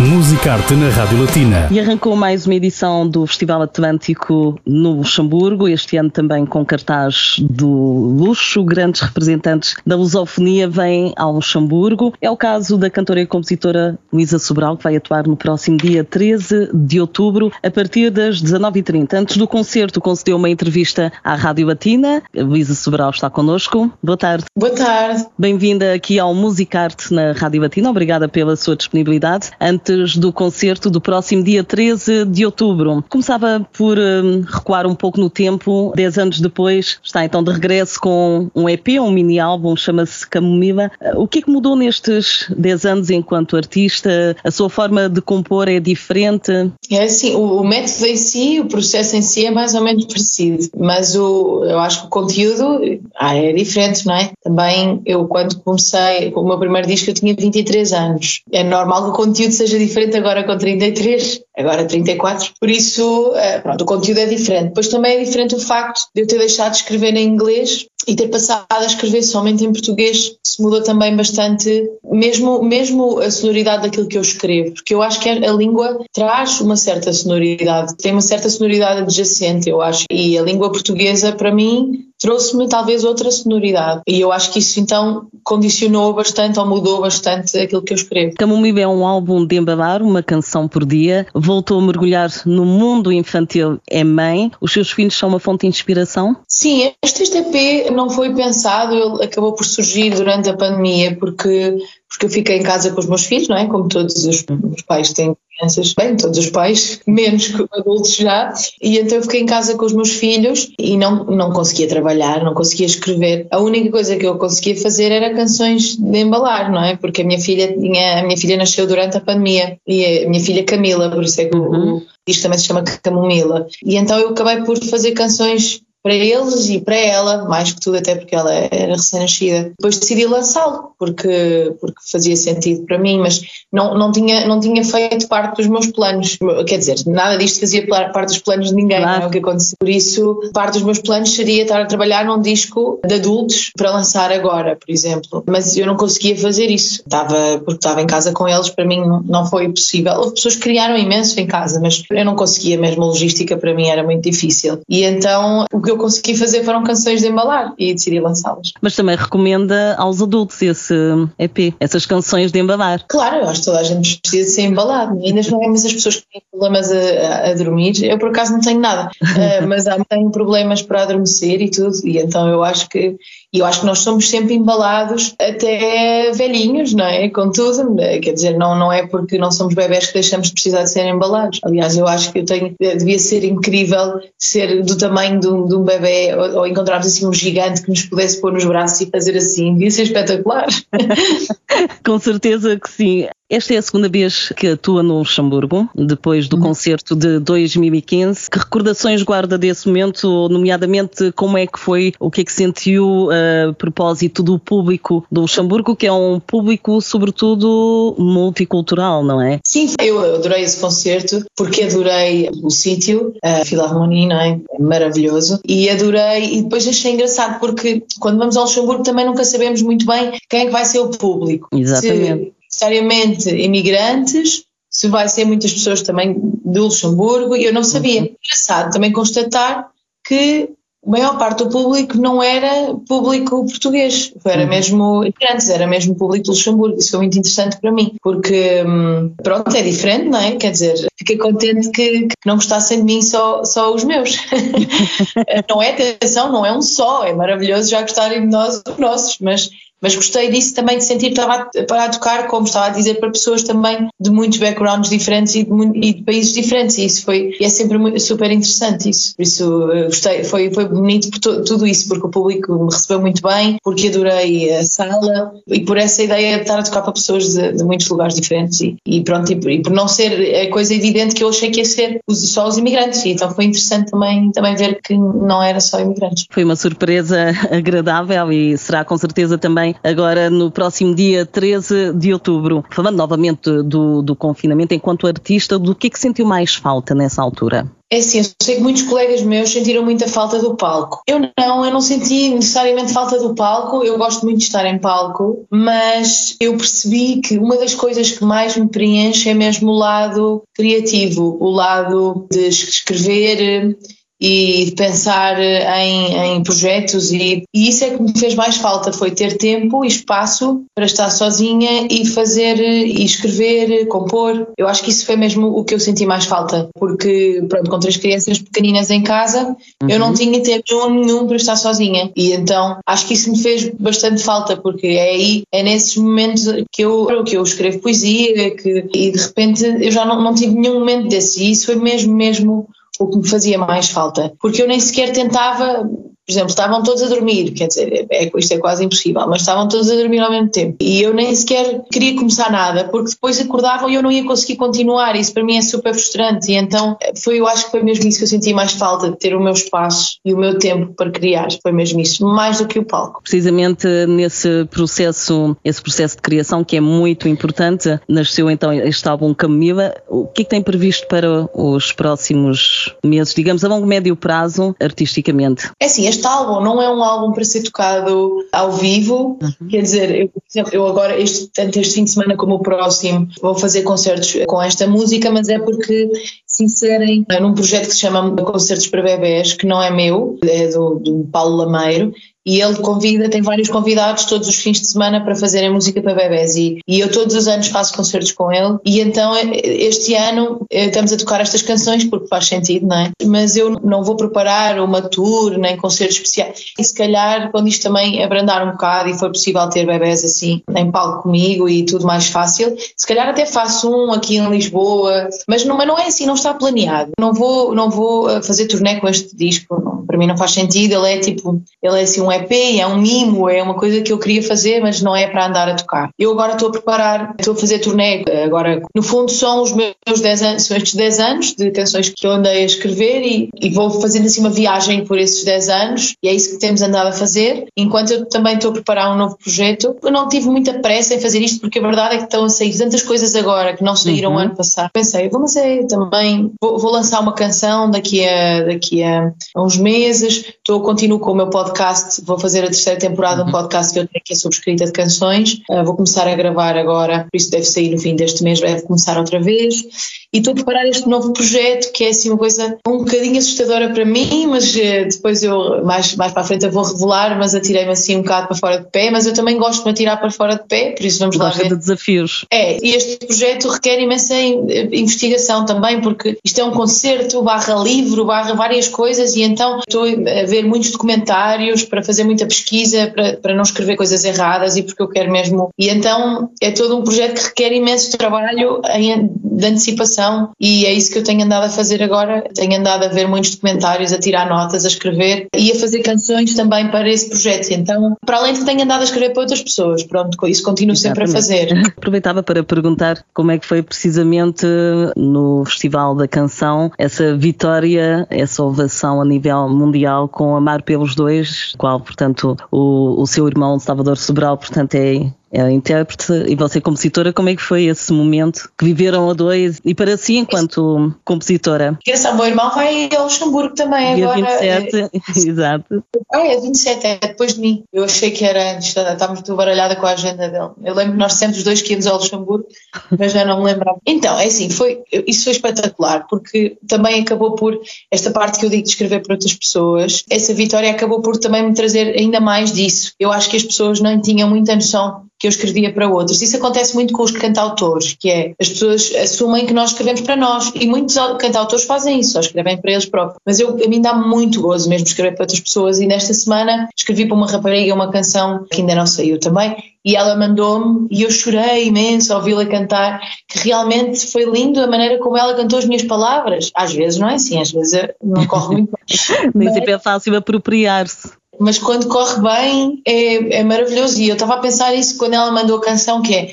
Musicarte na Rádio Latina. E arrancou mais uma edição do Festival Atlântico no Luxemburgo, este ano também com cartaz do luxo. Grandes representantes da lusofonia vêm ao Luxemburgo. É o caso da cantora e compositora Luísa Sobral, que vai atuar no próximo dia 13 de outubro, a partir das 19h30. Antes do concerto, concedeu uma entrevista à Rádio Latina. Luísa Sobral está connosco. Boa tarde. Boa tarde. Bem-vinda aqui ao Musicarte na Rádio Latina. Obrigada pela sua disponibilidade. Antes antes do concerto do próximo dia 13 de outubro. Começava por um, recuar um pouco no tempo, 10 anos depois, está então de regresso com um EP, um mini álbum, chama-se Camomila. Uh, o que é que mudou nestes 10 anos enquanto artista? A sua forma de compor é diferente? É assim, o, o método em si, o processo em si é mais ou menos parecido, mas o, eu acho que o conteúdo ah, é diferente, não é? Também eu, quando comecei com o meu primeiro disco, eu tinha 23 anos. É normal que o conteúdo seja seja diferente agora com 33, agora 34. Por isso, eh, pronto, o conteúdo é diferente. Depois também é diferente o facto de eu ter deixado de escrever em inglês e ter passado a escrever somente em português. Isso mudou também bastante, mesmo, mesmo a sonoridade daquilo que eu escrevo, porque eu acho que a língua traz uma certa sonoridade, tem uma certa sonoridade adjacente, eu acho. E a língua portuguesa, para mim, trouxe-me talvez outra sonoridade. E eu acho que isso então condicionou bastante ou mudou bastante aquilo que eu escrevo. Camomile é um álbum de embalar, uma canção por dia. Voltou a mergulhar no mundo infantil, é mãe. Os seus filhos são uma fonte de inspiração? Sim, este, este EP não foi pensado, ele acabou por surgir durante a pandemia porque porque eu fiquei em casa com os meus filhos, não é? Como todos os, os pais têm crianças, bem, todos os pais, menos que adultos já, e então eu fiquei em casa com os meus filhos e não, não conseguia trabalhar, não conseguia escrever. A única coisa que eu conseguia fazer era canções de embalar, não é? Porque a minha filha tinha, a minha filha nasceu durante a pandemia e a minha filha Camila, por isso é que uhum. o, isto também se chama Camomila. E então eu acabei por fazer canções para eles e para ela, mais que tudo, até porque ela era recém-nascida. Depois decidi lançá-lo, porque, porque fazia sentido para mim, mas não, não, tinha, não tinha feito parte dos meus planos. Quer dizer, nada disto fazia parte dos planos de ninguém, claro. não é o que aconteceu. Por isso, parte dos meus planos seria estar a trabalhar num disco de adultos para lançar agora, por exemplo. Mas eu não conseguia fazer isso. Estava, porque estava em casa com eles, para mim não foi possível. Houve pessoas que criaram imenso em casa, mas eu não conseguia mesmo, a logística para mim era muito difícil. E então, o que eu consegui fazer foram canções de embalar e decidi lançá-las. Mas também recomenda aos adultos esse EP, essas canções de embalar. Claro, eu acho que toda a gente precisa ser embalado. Ainda mais as pessoas que têm problemas a, a, dormir, eu por acaso não tenho nada, uh, mas tenho problemas para adormecer e tudo, e então eu acho que e eu acho que nós somos sempre embalados até velhinhos, não é? Contudo, quer dizer, não, não é porque não somos bebés que deixamos de precisar de ser embalados. Aliás, eu acho que eu tenho, devia ser incrível ser do tamanho de um, de um bebê ou, ou encontrarmos assim um gigante que nos pudesse pôr nos braços e fazer assim. Devia ser espetacular. Com certeza que sim. Esta é a segunda vez que atua no Luxemburgo, depois do uhum. concerto de 2015. Que recordações guarda desse momento, nomeadamente como é que foi, o que é que sentiu a propósito do público do Luxemburgo, que é um público, sobretudo, multicultural, não é? Sim, eu adorei esse concerto porque adorei o sítio, a Filharmonia, não é? Maravilhoso. E adorei, e depois achei engraçado porque quando vamos ao Luxemburgo também nunca sabemos muito bem quem é que vai ser o público. Exatamente. Se necessariamente imigrantes, se vai ser muitas pessoas também do Luxemburgo, e eu não sabia. Uhum. Engraçado também constatar que a maior parte do público não era público português, era uhum. mesmo imigrantes, era mesmo público do Luxemburgo. Isso foi muito interessante para mim, porque hum, pronto, é diferente, não é? Quer dizer, fiquei contente que, que não gostassem de mim só, só os meus. não é atenção, não é um só, é maravilhoso já gostarem de nós, os nossos, mas mas gostei disso também de sentir que estava a, a tocar, como estava a dizer, para pessoas também de muitos backgrounds diferentes e de, e de países diferentes, e isso foi, e é sempre muito, super interessante isso, por isso eh, gostei, foi, foi bonito por to, tudo isso, porque o público me recebeu muito bem, porque adorei a sala e por essa ideia de estar a tocar para pessoas de, de muitos lugares diferentes e, e pronto, e por, e por, não ser a coisa evidente que eu achei que ia ser só os imigrantes, e então foi interessante também, também ver que não era só imigrantes. Foi uma surpresa agradável e será com certeza também agora no próximo dia 13 de outubro. Falando novamente do, do confinamento, enquanto artista, do que é que sentiu mais falta nessa altura? É assim, eu sei que muitos colegas meus sentiram muita falta do palco. Eu não, eu não senti necessariamente falta do palco, eu gosto muito de estar em palco, mas eu percebi que uma das coisas que mais me preenche é mesmo o lado criativo, o lado de escrever e pensar em, em projetos e, e, isso é que me fez mais falta foi ter tempo e espaço para estar sozinha e fazer e escrever, compor. Eu acho que isso foi mesmo o que eu senti mais falta, porque pronto, com três crianças pequeninas em casa, uhum. eu não uhum. tinha tempo nenhum para estar sozinha e então acho que isso me fez bastante falta porque é aí, é nesses momentos que eu, que eu escrevo poesia que, e de repente eu já não, não tive nenhum momento desse e isso foi mesmo, mesmo o que me fazia mais falta, porque eu nem sequer tentava por exemplo, estavam todos a dormir, quer dizer, é, isto é quase impossível, mas estavam todos a dormir ao mesmo tempo. E eu nem sequer queria começar nada, porque depois acordavam e eu não ia conseguir continuar. Isso para mim é super frustrante. E então, foi, eu acho que foi mesmo isso que eu senti mais falta, de ter o meu espaço e o meu tempo para criar. Foi mesmo isso, mais do que o palco. Precisamente nesse processo, esse processo de criação que é muito importante, nasceu então este álbum Camila. O que é que tem previsto para os próximos meses, digamos, a longo médio prazo, artisticamente? É assim, este álbum não é um álbum para ser tocado ao vivo, uhum. quer dizer, eu, eu agora, este, tanto este fim de semana como o próximo, vou fazer concertos com esta música, mas é porque se inserem num projeto que se chama Concertos para Bebés, que não é meu, é do, do Paulo Lameiro, e ele convida, tem vários convidados todos os fins de semana para fazerem música para bebés. E, e eu todos os anos faço concertos com ele. E então este ano eh, estamos a tocar estas canções porque faz sentido, não é? Mas eu não vou preparar uma tour nem concertos especiais. E se calhar quando isto também abrandar um bocado e for possível ter bebés assim em palco comigo e tudo mais fácil, se calhar até faço um aqui em Lisboa, mas não, mas não é assim, não está planeado. Não vou, não vou eh, fazer turnê com este disco, para mim não faz sentido, ele é tipo, ele é assim um EP, é um mimo, é uma coisa que eu queria fazer, mas não é para andar a tocar. Eu agora estou a preparar, estou a fazer turnê, agora no fundo são os meus 10 anos, são estes 10 anos de canções que eu andei a escrever e, e vou fazendo assim uma viagem por esses 10 anos e é isso que temos andado a fazer, enquanto eu também estou a preparar um novo projeto. Eu não tive muita pressa em fazer isto porque a verdade é que estão a sair tantas coisas agora que não saíram uhum. ano passado. Pensei, vou mas é também, vou, vou, lançar uma canção daqui a, daqui a uns meses, estou, continuo com o meu podcast, vou fazer a terceira temporada de um uhum. podcast que eu tenho que é sobre escrita de canções. Uh, vou começar a gravar agora, por isso deve sair no fim deste mês, deve começar outra vez. E estou a preparar este novo projeto, que é assim uma coisa um bocadinho assustadora para mim, mas uh, depois eu, mais, mais para a frente, eu vou revelar, mas atirei-me assim um bocado para fora de pé, mas eu também gosto de me atirar para fora de pé, por isso vamos Gosta lá ver. de desafios. É, e este projeto requer imensa investigação também, porque isto é um concerto, barra livro, barra várias coisas, e então estou a ver muitos documentários para fazer muita pesquisa, para, para não escrever coisas erradas e porque eu quero mesmo. E então é todo um projeto que requer imenso trabalho de antecipação e é isso que eu tenho andado a fazer agora. Tenho andado a ver muitos documentários, a tirar notas, a escrever e a fazer canções também para esse projeto. Então, para além de que tenho andado a escrever para outras pessoas, pronto, isso continuo Exatamente. sempre a fazer. Aproveitava para perguntar como é que foi precisamente no Festival da Canção essa vitória, essa ovação a nível mundial com Amar pelos Dois, qual, portanto, o, o seu irmão Salvador Sobral, portanto, é é intérprete e você compositora, como é que foi esse momento que viveram a dois e para si enquanto compositora? Engraçado, meu irmão vai a Luxemburgo também Dia agora. 27, é, exato. Ah, é 27, é depois de mim. Eu achei que era antes, estava muito baralhada com a agenda dele. Eu lembro que nós sempre os dois que íamos ao Luxemburgo, mas já não me lembrava. Então, é assim, foi, isso foi espetacular, porque também acabou por, esta parte que eu digo de escrever para outras pessoas, essa vitória acabou por também me trazer ainda mais disso. Eu acho que as pessoas não tinham muita noção que eu escrevia para outros. Isso acontece muito com os cantautores, que é as pessoas assumem que nós escrevemos para nós e muitos cantautores fazem isso, só escrevem para eles próprios. Mas eu, a mim dá muito gozo mesmo escrever para outras pessoas e nesta semana escrevi para uma rapariga uma canção que ainda não saiu também e ela mandou-me e eu chorei imenso ao ouvi-la cantar, que realmente foi lindo a maneira como ela cantou as minhas palavras. Às vezes não é assim, às vezes não corre muito bem. Nem sempre é fácil apropriar-se. Mas quando corre bem é, é maravilhoso. E eu estava a pensar isso quando ela mandou a canção, que é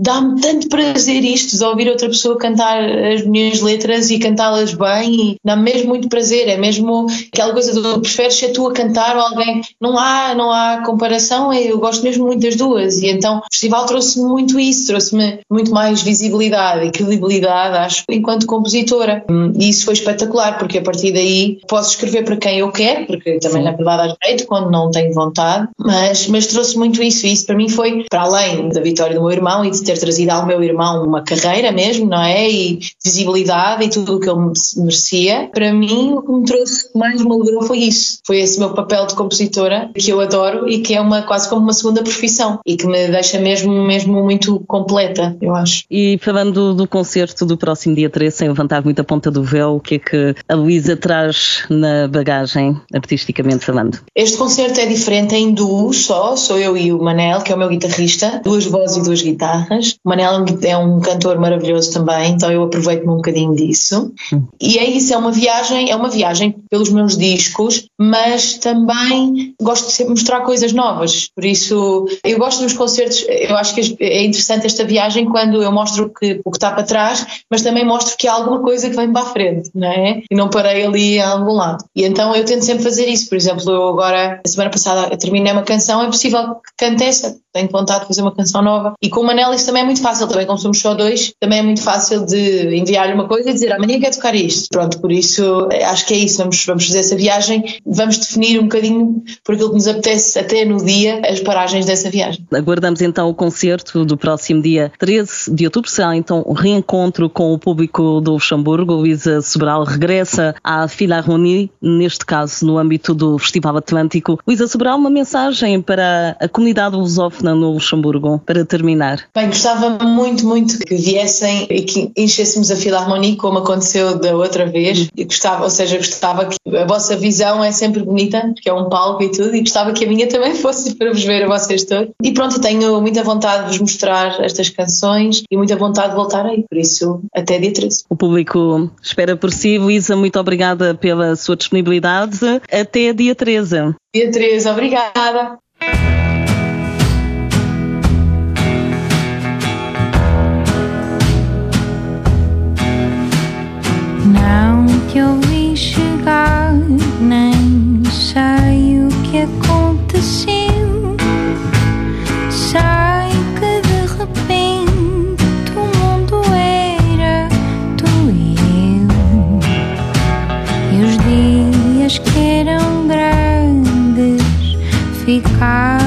dá-me tanto prazer isto de ouvir outra pessoa cantar as minhas letras e cantá-las bem e dá-me mesmo muito prazer, é mesmo aquela coisa do preferes ser tu a cantar ou alguém, não há, não há comparação, eu gosto mesmo muito das duas. E então o festival trouxe-me muito isso, trouxe-me muito mais visibilidade e credibilidade, acho, enquanto compositora. E isso foi espetacular porque a partir daí posso escrever para quem eu quero, porque também na verdade há jeito quando não tenho vontade, mas, mas trouxe muito isso. E isso para mim foi para além da vitória do meu irmão e de ter trazido ao meu irmão uma carreira mesmo, não é? E visibilidade e tudo o que ele merecia. Para mim, o que me trouxe mais me alegrou foi isso. Foi esse meu papel de compositora que eu adoro e que é uma quase como uma segunda profissão e que me deixa mesmo, mesmo muito completa, eu acho. E falando do, do concerto do próximo dia 13, sem levantar muito a ponta do véu, o que é que a Luísa traz na bagagem, artisticamente falando? Este concerto é diferente em duo só, sou eu e o Manel, que é o meu guitarrista, duas vozes e duas guitarras o Manel é um cantor maravilhoso também, então eu aproveito-me um bocadinho disso. E é isso, é uma viagem, é uma viagem pelos meus discos, mas também gosto de sempre mostrar coisas novas. Por isso, eu gosto dos concertos, eu acho que é interessante esta viagem quando eu mostro que, o que está para trás, mas também mostro que há alguma coisa que vem para a frente, não é? E não parei ali a algum lado. E então eu tento sempre fazer isso. Por exemplo, eu agora, a semana passada, terminei uma canção, é possível que cante essa, tenho vontade de fazer uma canção nova. E com o Manel isso também é muito fácil, também como somos só dois, também é muito fácil de enviar-lhe uma coisa e dizer amanhã quer tocar isto. Pronto, por isso acho que é isso, vamos, vamos fazer essa viagem, vamos definir um bocadinho por aquilo que nos apetece até no dia as paragens dessa viagem. Aguardamos então o concerto do próximo dia 13 de outubro, será então o reencontro com o público do Luxemburgo. Luísa Sobral regressa à Philharmonie, neste caso no âmbito do Festival Atlântico. Luísa Sobral, uma mensagem para a comunidade lusófona no Luxemburgo, para terminar. Bem, gostava muito, muito que viessem e que enchêssemos a Filarmonia como aconteceu da outra vez. E gostava, ou seja, gostava que a vossa visão é sempre bonita, porque é um palco e tudo, e gostava que a minha também fosse para vos ver a vocês todos. E pronto, tenho muita vontade de vos mostrar estas canções e muita vontade de voltar aí, por isso até dia 13. O público espera por si. Luísa, muito obrigada pela sua disponibilidade. Até dia 13. Dia 13, obrigada. Eu vi chegar, nem sei o que aconteceu. Sei que de repente o mundo era tu e eu. E os dias que eram grandes ficaram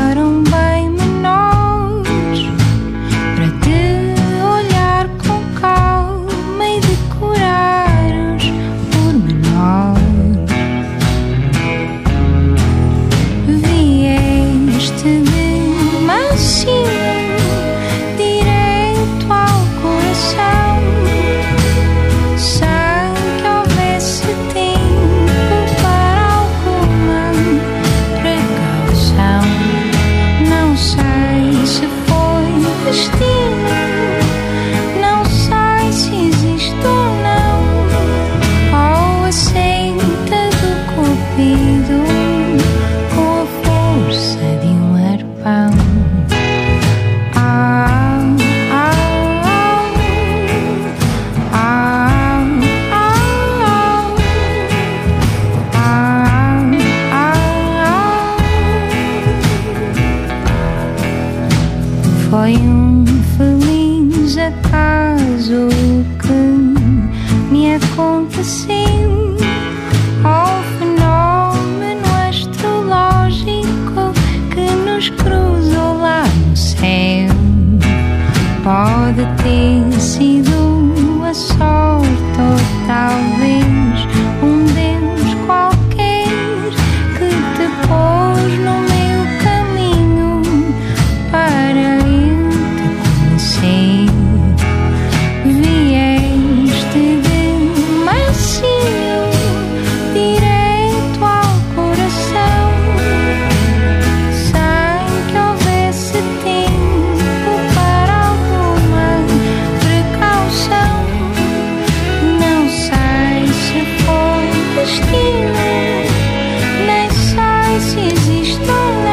сидишь, ты на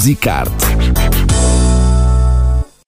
Musicarte